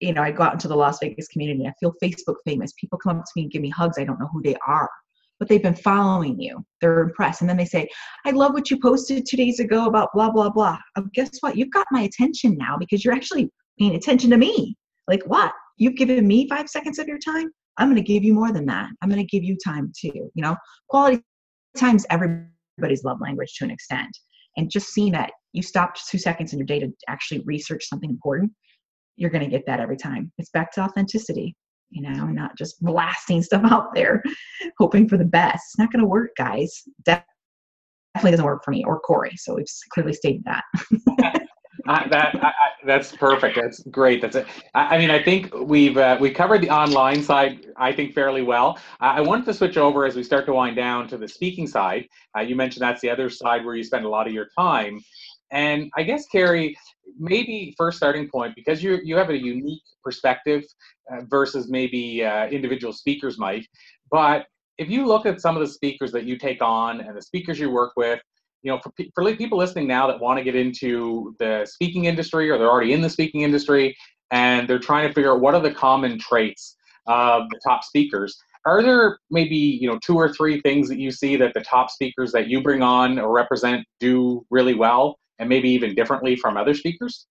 you know, I go out into the Las Vegas community. I feel Facebook famous. People come up to me and give me hugs. I don't know who they are, but they've been following you. They're impressed. And then they say, I love what you posted two days ago about blah, blah, blah. Oh, guess what? You've got my attention now because you're actually paying attention to me. Like, what? You've given me five seconds of your time? I'm going to give you more than that. I'm going to give you time too. You know, quality time's everybody's love language to an extent. And just seeing that you stopped two seconds in your day to actually research something important you're going to get that every time. It's back to authenticity, you know, and not just blasting stuff <laughs> out there, hoping for the best. It's not going to work, guys. Definitely definitely doesn't work for me or Corey. So we've clearly stated that. <laughs> uh, that I, I, that's perfect. That's great. That's it. I, I mean, I think we've uh, we covered the online side. I think fairly well. I wanted to switch over as we start to wind down to the speaking side. Uh, you mentioned that's the other side where you spend a lot of your time. And I guess Karie, maybe first starting point because you you have a unique perspective uh, versus maybe uh, individual speakers might. But if you look at some of the speakers that you take on and the speakers you work with, you know, for, for people listening now that want to get into the speaking industry or they're already in the speaking industry and they're trying to figure out what are the common traits of the top speakers are there maybe you know two or three things that you see that the top speakers that you bring on or represent do really well and maybe even differently from other speakers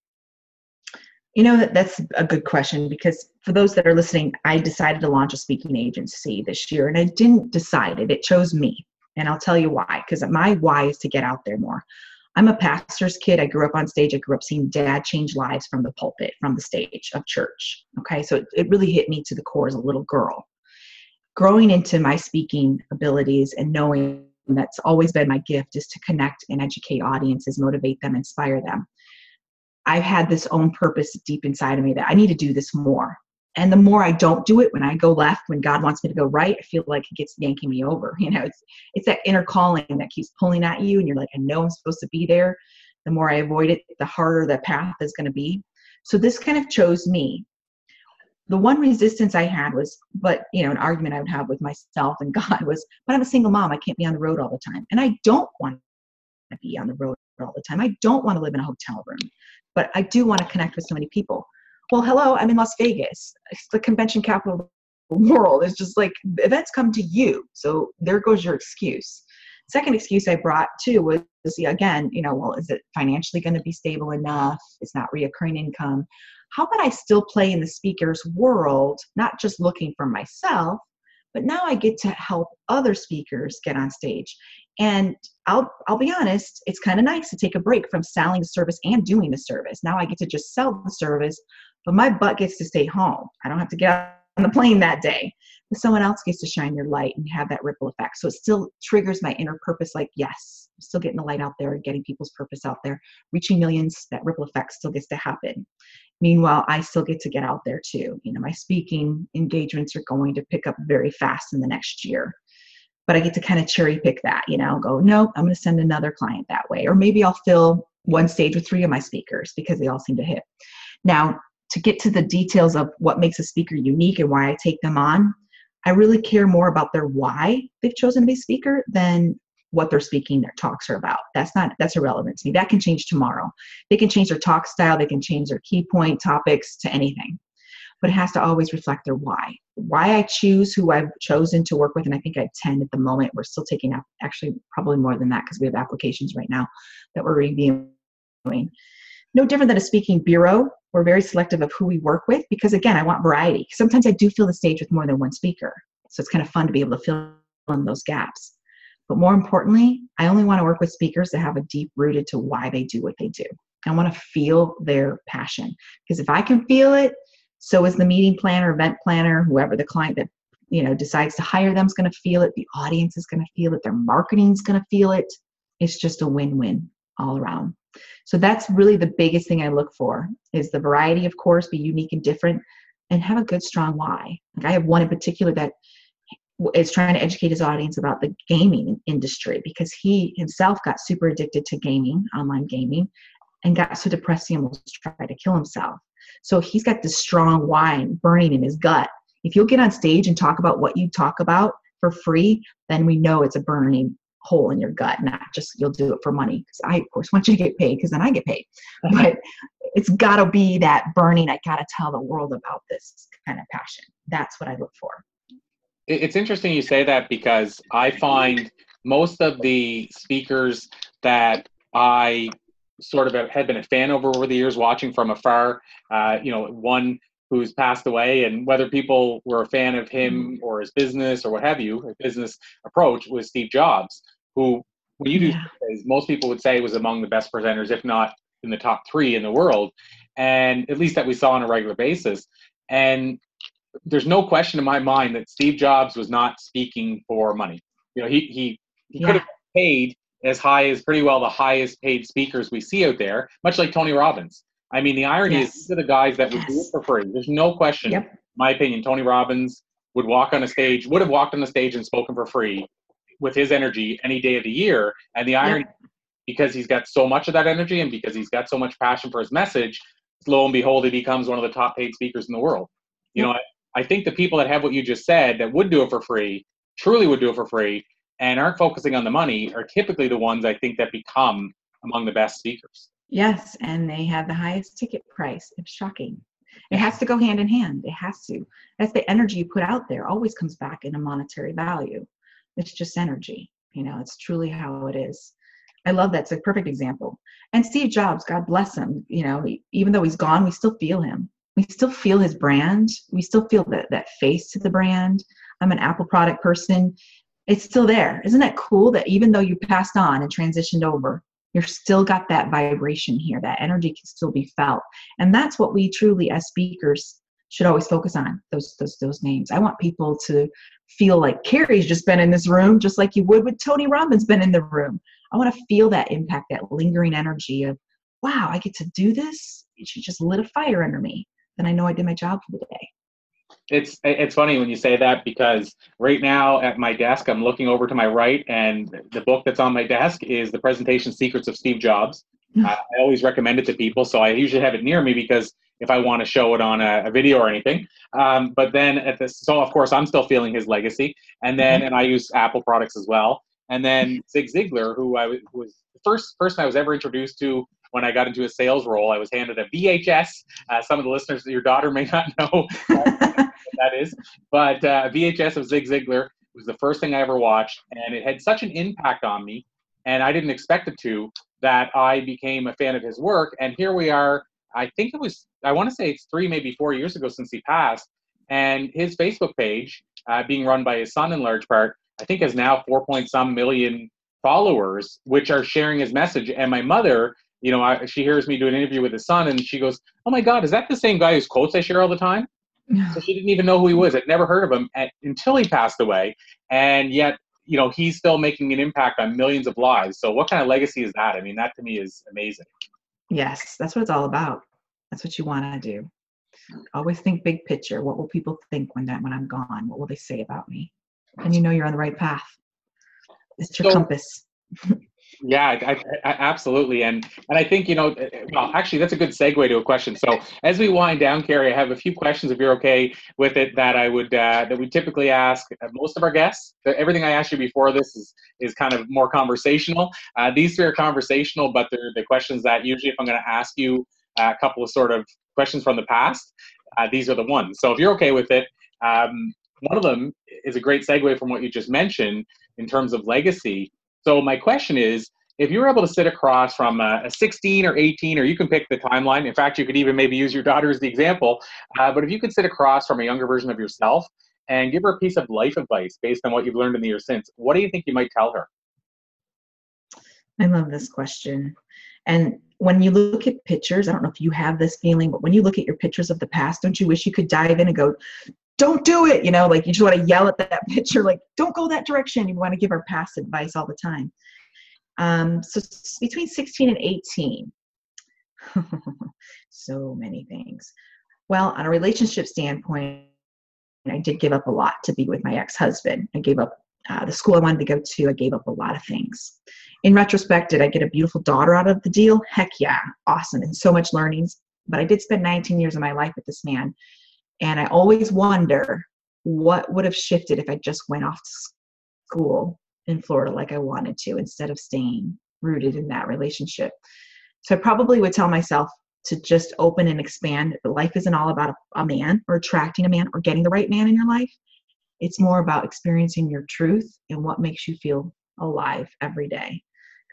you know that's a good question because for those that are listening i decided to launch a speaking agency this year and i didn't decide it it chose me and I'll tell you why, because my why is to get out there more. I'm a pastor's kid. I grew up on stage. I grew up seeing dad change lives from the pulpit, from the stage of church. Okay, so it, it really hit me to the core as a little girl. Growing into my speaking abilities and knowing that's always been my gift is to connect and educate audiences, motivate them, inspire them. I've had this own purpose deep inside of me that I need to do this more. And the more i don't do it when i go left when god wants me to go right i feel like he gets yanking me over. <laughs> You know it's it's that inner calling that keeps pulling at you and you're like i know i'm supposed to be there. The more i avoid it the harder the path is going to be. So this kind of chose me the one resistance i had was but you know an argument i would have with myself and <laughs> god was but i'm a single mom i can't be on the road all the time and i don't want to be on the road all the time i don't want to live in a hotel room but i do want to connect with so many people well, hello, I'm in Las Vegas. It's the convention capital of the world. It's just like events come to you. So there goes your excuse. Second excuse I brought too was again, you know, well, is it financially going to be stable enough? It's not reoccurring income. How about I still play in the speaker's world, not just looking for myself, but now I get to help other speakers get on stage. And I'll I'll be honest, it's kind of nice to take a break from selling the service and doing the service. Now I get to just sell the service but my butt gets to stay home. I don't have to get on the plane that day. But someone else gets to shine their light and have that ripple effect. So it still triggers my inner purpose like, yes, I'm still getting the light out there, getting people's purpose out there, reaching millions, that ripple effect still gets to happen. Meanwhile, I still get to get out there too. You know, my speaking engagements are going to pick up very fast in the next year. But I get to kind of cherry pick that, you know, go, no, I'm going to send another client that way. Or maybe I'll fill one stage with three of my speakers because they all seem to hit. Now, to get to the details of what makes a speaker unique and why I take them on, I really care more about their why they've chosen to be speaker than what they're speaking their talks are about. That's not that's irrelevant to me. That can change tomorrow. They can change their talk style, they can change their key point topics to anything. But it has to always reflect their why. Why I choose who I've chosen to work with, and I think I have 10 at the moment. We're still taking up actually probably more than that because we have applications right now that we're reviewing. No different than a speaking bureau we're very selective of who we work with because again i want variety sometimes i do fill the stage with more than one speaker so it's kind of fun to be able to fill in those gaps but more importantly i only want to work with speakers that have a deep rooted to why they do what they do. I want to feel their passion because if i can feel it so is the meeting planner event planner whoever the client that you know decides to hire them is going to feel it the audience is going to feel it their marketing is going to feel it. It's just a win-win all around. So that's really the biggest thing I look for is the variety, of course, be unique and different, and have a good, strong why. Like I have one in particular that is trying to educate his audience about the gaming industry because he himself got super addicted to gaming, online gaming, and got so depressed he almost tried to kill himself. So he's got this strong why burning in his gut. If you'll get on stage and talk about what you talk about for free, then we know it's a burning hole in your gut, not just you'll do it for money. Because I, of course, <laughs> want you to get paid because then I get paid. But it's got to be that burning. I got to tell the world about this kind of passion. That's what I look for. It's interesting you say that because I find most of the speakers that I sort of had been a fan of over the years, watching from afar. Uh, you know, one who's passed away, and whether people were a fan of him or his business or what have you, a business approach was Steve Jobs who, when you do yeah. most people would say was among the best presenters, if not in the top three in the world, and at least that we saw on a regular basis. And there's no question in my mind that Steve Jobs was not speaking for money. You know, he he he yeah. could have paid as high as pretty well the highest paid speakers we see out there, much like Tony Robbins. I mean, the irony Yes. is these are the guys that would Yes. do it for free. There's no question, Yep. my opinion, Tony Robbins would walk on a stage, would have walked on the stage and spoken for free with his energy any day of the year. And the irony, because he's got so much of that energy and because he's got so much passion for his message, lo and behold, he becomes one of the top paid speakers in the world. You know, I, think the people that have what you just said that would do it for free, truly would do it for free, and aren't focusing on the money are typically the ones I think that become among the best speakers. Yes, and they have the highest ticket price. It's shocking. It has to go hand in hand. It has to. That's the energy you put out there. Always comes back in a monetary value. It's just energy. You know, it's truly how it is. I love that. It's a perfect example. And Steve Jobs, God bless him. You know, even though he's gone, we still feel him. We still feel his brand. We still feel that that face to the brand. I'm an Apple product person. It's still there. Isn't that cool that even though you passed on and transitioned over, you're still got that vibration here that energy can still be felt and that's what we truly as speakers should always focus on those those those names i want people to feel like karie's just been in this room just like you would with tony robbins been in the room i want to feel that impact that lingering energy of wow i get to do this she just lit a fire under me then i know i did my job for the day It's it's funny when you say that because right now at my desk I'm looking over to my right and the book that's on my desk is the presentation secrets of Steve Jobs. Hmm. I, I always recommend it to people, so I usually have it near me because if I want to show it on a, a video or anything. Um, but then at this, so of course I'm still feeling his legacy, and then Mm-hmm. and I use Apple products as well. And then Zig Ziglar, who I was, who was the first person I was ever introduced to when I got into a sales role. I was handed a VHS. Uh, some of the listeners, your daughter may <laughs> not know what that is, but uh, VHS of Zig Ziglar was the first thing I ever watched, and it had such an impact on me, and I didn't expect it to, that I became a fan of his work. And here we are. I think it was, I want to say it's three, maybe four years ago since he passed, and his Facebook page, uh, being run by his son in large part, I think has now four point some million followers, which are sharing his message. And my mother, you know, I, she hears me do an interview with his son, and she goes, "Oh my God, is that the same guy whose quotes I share all the time?" So she didn't even know who he was. I'd never heard of him at, until he passed away, and yet, you know, he's still making an impact on millions of lives. So, what kind of legacy is that? I mean, that to me is amazing. yes that's what it's all about that's what you want to do always think big picture what will people think when that when i'm gone what will they say about me and you know you're on the right path it's your So- compass <laughs> Yeah, I, I, absolutely, and and I think you know, uh, well, actually, that's a good segue to a question. So as we wind down, Karie, I have a few questions, if you're okay with it, that I would uh, that we typically ask uh, most of our guests. Everything I asked you before this is is kind of more conversational. Uh, these three are conversational, but they're the questions that usually, if I'm going to ask you uh, a couple of sort of questions from the past, uh, these are the ones. So if you're okay with it, um, one of them is a great segue from what you just mentioned in terms of legacy. So my question is, if you were able to sit across from a, a 16 or 18, or you can pick the timeline. In fact, you could even maybe use your daughter as the example. Uh, but if you could sit across from a younger version of yourself and give her a piece of life advice based on what you've learned in the years since, what do you think you might tell her? I love this question. And when you look at pictures, I don't know if you have this feeling, but when you look at your pictures of the past, don't you wish you could dive in and go, don't do it? You know, like you just want to yell at that <laughs> picture, like, don't go that direction. You want to give our past advice all the time. Um, so between 16 and 18, <laughs> so many things. Well, on a relationship standpoint, I did give up a lot to be with my ex husband. I gave up uh, the school I wanted to go to, I gave up a lot of things in retrospect, did I get a beautiful daughter out of the deal? Heck yeah, awesome, and so much learnings. But I did spend 19 years of my life with this man, and I always wonder what would have shifted if I just went off to school in Florida like I wanted to instead of staying rooted in that relationship. So I probably would tell myself to just open and expand. Life isn't all about a, a man or attracting a man or getting the right man in your life. It's more about experiencing your truth and what makes you feel alive every day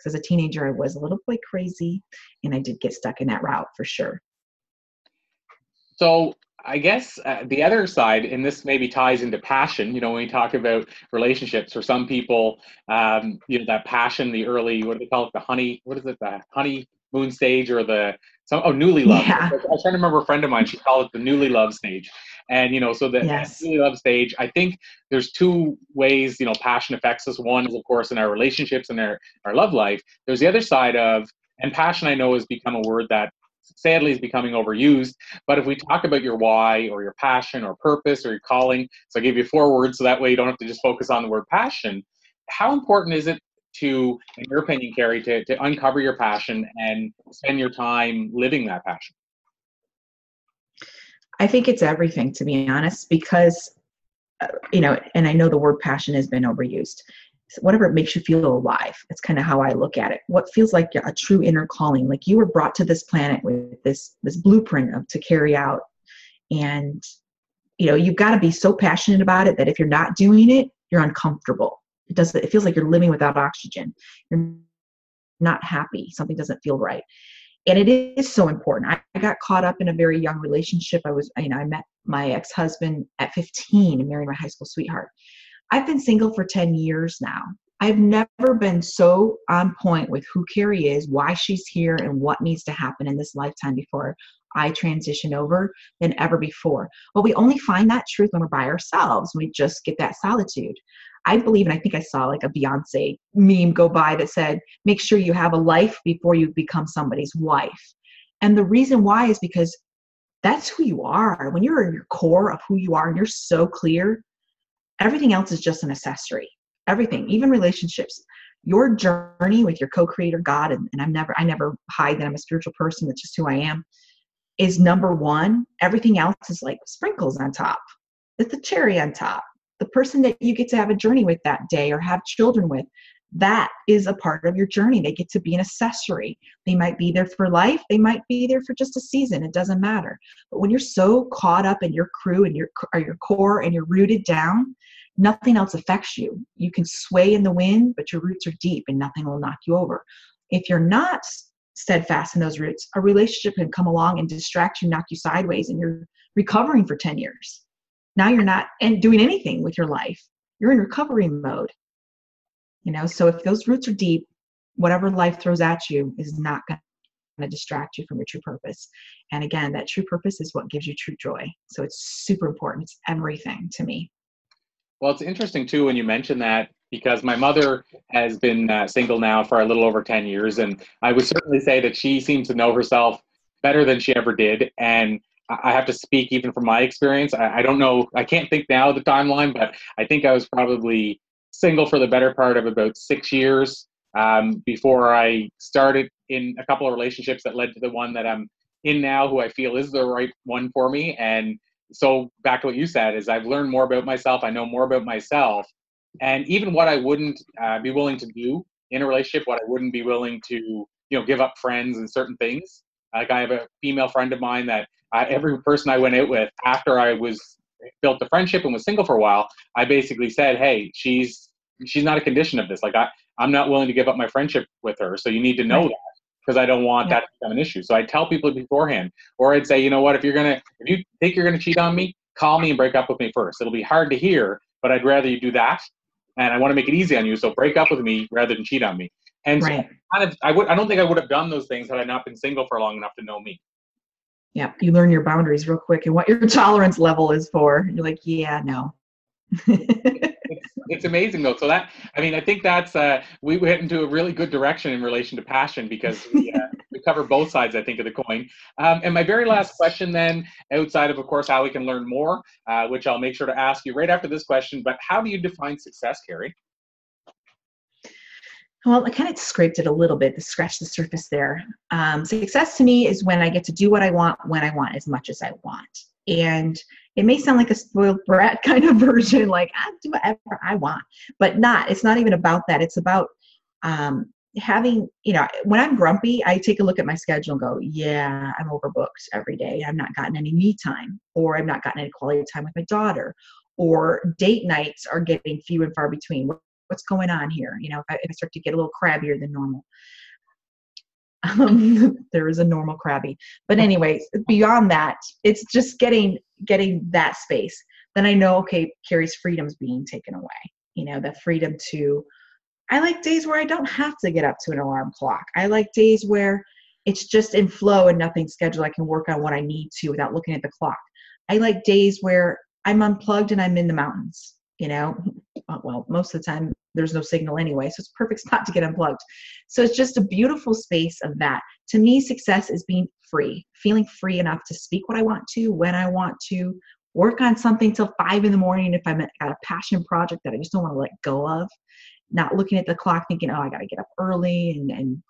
because as a teenager i was a little bit crazy and i did get stuck in that route for sure So I guess uh, the other side, and this maybe ties into passion. You know, when we talk about relationships, for some people, um, you know, that passion, the early, what do they call it, the honey, what is it, the honeymoon stage, or the some oh newly love. Yeah. I was trying to remember a friend of mine. She called it the newly love stage, And you know, so the Yes. really love stage. I think there's two ways you know passion affects us. One is of course in our relationships and our our love life. There's the other side of and passion. I know has become a word that sadly is becoming overused. But if we talk about your why or your passion or purpose or your calling, so I give you four words so that way you don't have to just focus on the word passion. How important is it to, in your opinion, Karie, to, to uncover your passion and spend your time living that passion? I think it's everything, to be honest, because, uh, you know, and I know the word passion has been overused. Whatever it makes you feel alive, it's kind of how I look at it. What feels like a true inner calling, like you were brought to this planet with this this blueprint of to carry out, and you know you've got to be so passionate about it that if you're not doing it, you're uncomfortable. It does. It feels like you're living without oxygen. You're not happy. Something doesn't feel right and it is so important. I, I, got caught up in a very young relationship. I was, you know, I met my ex-husband at 15 and married my high school sweetheart. I've been single for 10 years now. I've never been so on point with who Karie is, why she's here, and what needs to happen in this lifetime before I transition over than ever before. But we only find that truth when we're by ourselves. We just get that solitude. I believe, and I think I saw like a Beyonce meme go by that said, make sure you have a life before you become somebody's wife. And the reason why is because that's who you are. When you're in your core of who you are and you're so clear, everything else is just an accessory. Everything, even relationships. Your journey with your co-creator God, and, and I'm never, I never hide that I'm a spiritual person, that's just who I am, is number one. Everything else is like sprinkles on top. It's the cherry on top the person that you get to have a journey with that day or have children with that is a part of your journey. They get to be an accessory. They might be there for life. They might be there for just a season. It doesn't matter. But when you're so caught up in your crew and your or your core and you're rooted down nothing else affects you. You can sway in the wind but your roots are deep and nothing will knock you over. If you're not steadfast in those roots a relationship can come along and distract you knock you sideways and you're recovering for 10 years. Now you're not and doing anything with your life. You're in recovery mode you know? So if those roots are deep whatever life throws at you is not going to distract you from your true purpose. And again that true purpose is what gives you true joy. So it's super important. It's everything to me. Well it's interesting too when you mention that because my mother has been uh, single now for a little over 10 years and i would certainly say that she seems to know herself better than she ever did. And I have to speak even from my experience. I, I, don't know, I can't think now the timeline, but I think I was probably single for the better part of about six years um, before I started in a couple of relationships that led to the one that I'm in now, who I feel is the right one for me. And so back to what you said is I've learned more about myself. I know more about myself, and even what I wouldn't uh, be willing to do in a relationship, what I wouldn't be willing to, you know, give up friends and certain things. Like I have a female friend of mine that I, every person I went out with after I was built the friendship and was single for a while, I basically said, "Hey, she's she's not a condition of this. Like I I'm not willing to give up my friendship with her. So you need to know right. that because I don't want yeah. that to become an issue. So I tell people beforehand, or I'd say, you know what, if you're gonna if you think you're gonna cheat on me, call me and break up with me first. It'll be hard to hear, but I'd rather you do that, and I want to make it easy on you. So break up with me rather than cheat on me. And right. so kind of, I would I don't think I would have done those things had I not been single for long enough to know me yeah you learn your boundaries real quick and what your <laughs> tolerance level is for. You're like yeah no. It's, it's, amazing though. So that i mean i think that's uh we went into a really good direction in relation to passion because we, uh, we cover both sides i think of the coin. Um, and my very last question then outside of of course how we can learn more uh, which i'll make sure to ask you right after this question but how do you define success karie well, I kind of scraped it a little bit to scratch the surface there. Um, success to me is when I get to do what I want when I want as much as I want. And it may sound like a spoiled <laughs> brat kind of version, like I do whatever I want, but not. It's not even about that. It's about um, having, you know, when I'm grumpy, I take a look at my schedule and go, yeah, I'm overbooked every day. I've not gotten any me time, or I've not gotten any quality time with my daughter, or date nights are getting few and far between what's going on here you know if I, if I start to get a little crabbier than normal. <laughs> Um, <laughs> there is a normal crabby. But anyways beyond that it's just getting getting that space. Then i know okay karie's freedom's being taken away you know the freedom to i like days where i don't have to get up to an alarm clock. I like days where it's just in flow and nothing scheduled. I can work on what i need to without looking at the clock. I like days where I'm unplugged and I'm in the mountains, you know. <laughs> Well, most of the time there's no signal anyway, so it's perfect <laughs> spot to get unplugged. So it's just a beautiful space of that. To me, success is being free, feeling free enough to speak what I want to, when I want to, work on something till five in the morning if I'm at a passion project that I just don't want to let go of. Not looking at the clock thinking, oh, I got to get up early and, and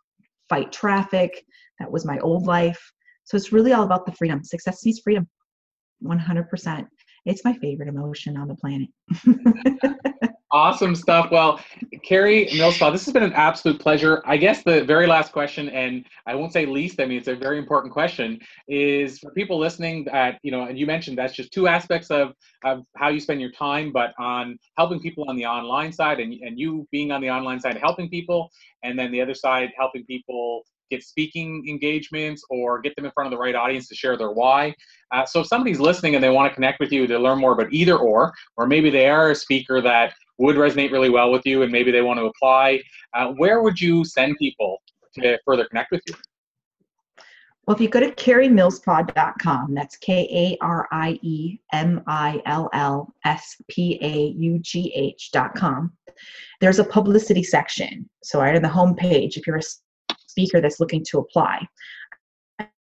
fight traffic. That was my old life. So it's really all about the freedom. Success means freedom. 100%. It's my favorite emotion on the planet. <laughs> awesome stuff. Well, Karie Millspaugh, this has been an absolute pleasure. I guess the very last question, and I won't say least, I mean, it's a very important question, is for people listening that, you know, and you mentioned that's just two aspects of, of how you spend your time, but on helping people on the online side and, and you being on the online side, helping people, and then the other side, helping people get speaking engagements or get them in front of the right audience to share their why. Uh, so if somebody's listening and they want to connect with you to learn more about either or, or maybe they are a speaker that would resonate really well with you and maybe they want to apply, uh, where would you send people to further connect with you? Well, if you go to kariemillspaughcom that's K A R I E M I L L S P A U G H.com, there's a publicity section. So, right on the home page, if you're a speaker that's looking to apply.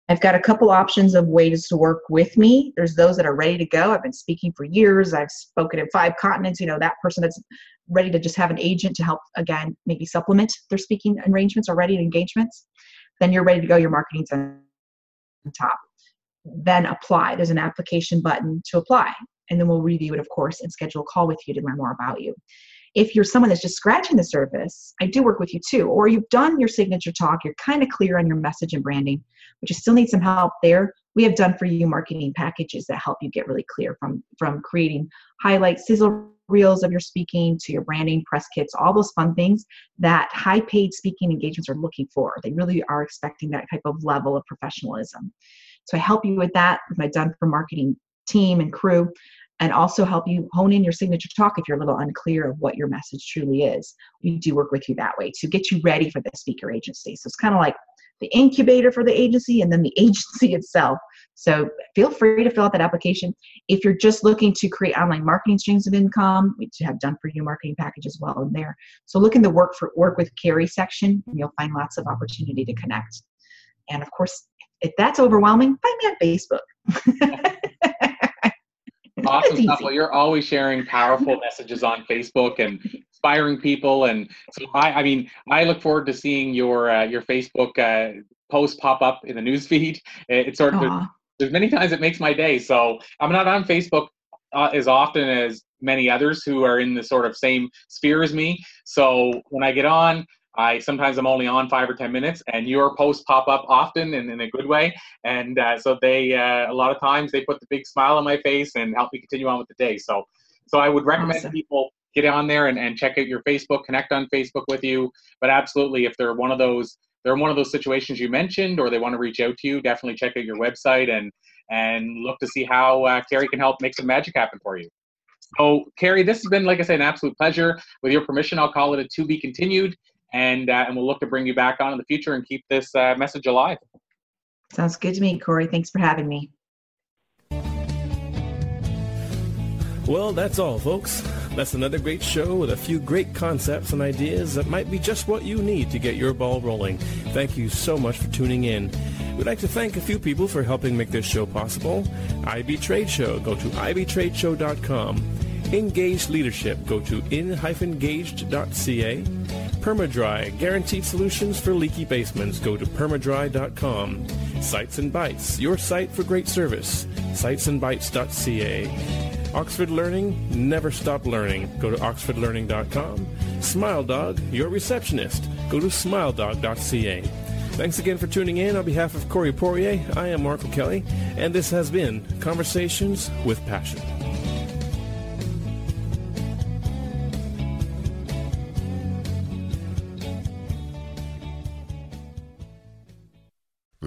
I've got a couple options of ways to work with me. There's those that are ready to go. I've been speaking for years. I've spoken in five continents. You know, that person that's ready to just have an agent to help, again, maybe supplement their speaking arrangements or ready engagements. Then you're ready to go. Your marketing's on top. Then apply. There's an application button to apply. And then we'll review it, of course, and schedule a call with you to learn more about you. If you're someone that's just scratching the surface, I do work with you too. Or you've done your signature talk, you're kind of clear on your message and branding, but you still need some help there. We have done for you marketing packages that help you get really clear from from creating highlight sizzle reels of your speaking to your branding, press kits, all those fun things that high paid speaking engagements are looking for. They really are expecting that type of level of professionalism. So I help you with that with my done for marketing team and crew and also help you hone in your signature talk if you're a little unclear of what your message truly is. We do work with you that way to get you ready for the speaker agency. So it's kind of like the incubator for the agency and then the <laughs> agency itself. So feel free to fill out that application. If you're just looking to create online marketing streams of income, we have done for you marketing package as well in there. So look in the work for work with Karie section and you'll find lots of opportunity to connect. And of course, if that's overwhelming, find me on Facebook. <laughs> awesome stuff. Well, you're always sharing powerful <laughs> messages on Facebook and inspiring people. And so I, I mean, I look forward to seeing your uh, your Facebook uh, post pop up in the news feed. <laughs> It's sort of there's, there's, many times it makes my day. So I'm not on Facebook uh, as often as many others who are in the sort of same sphere as me. So when I get on, I sometimes I'm only on five or ten minutes, and your posts pop up often and in a good way. And uh, so they uh, a lot of times they put the big smile on my face and help me continue on with the day. So so I would recommend awesome. people get on there and, and check out your Facebook, connect on Facebook with you. But absolutely, if they're one of those they're one of those situations you mentioned, or they want to reach out to you, definitely check out your website and and look to see how uh, Karie can help make some magic happen for you. So, Karie, this has been, like I said, an absolute pleasure. With your permission, I'll call it a to be continued and uh, and we'll look to bring you back on in the future and keep this uh, message alive. Sounds good to me, Corey. Thanks for having me. Well, that's all, folks. That's another great show with a few great concepts and ideas that might be just what you need to get your ball rolling. Thank you so much for tuning in. We'd like to thank a few people for helping make this show possible. IB Trade Show. Go to ibtradeshow.com. Engaged Leadership. Go to in-engaged.ca. Permadry, guaranteed solutions for leaky basements. Go to permadry.com. Sites and Bites, your site for great service. Sitesandbites.ca. Oxford Learning, never stop learning. Go to oxfordlearning.com. Smile Dog, your receptionist. Go to smiledog.ca. Thanks again for tuning in. On behalf of Corey Poirier, I am Mark Kelly, and this has been Conversations with Passion.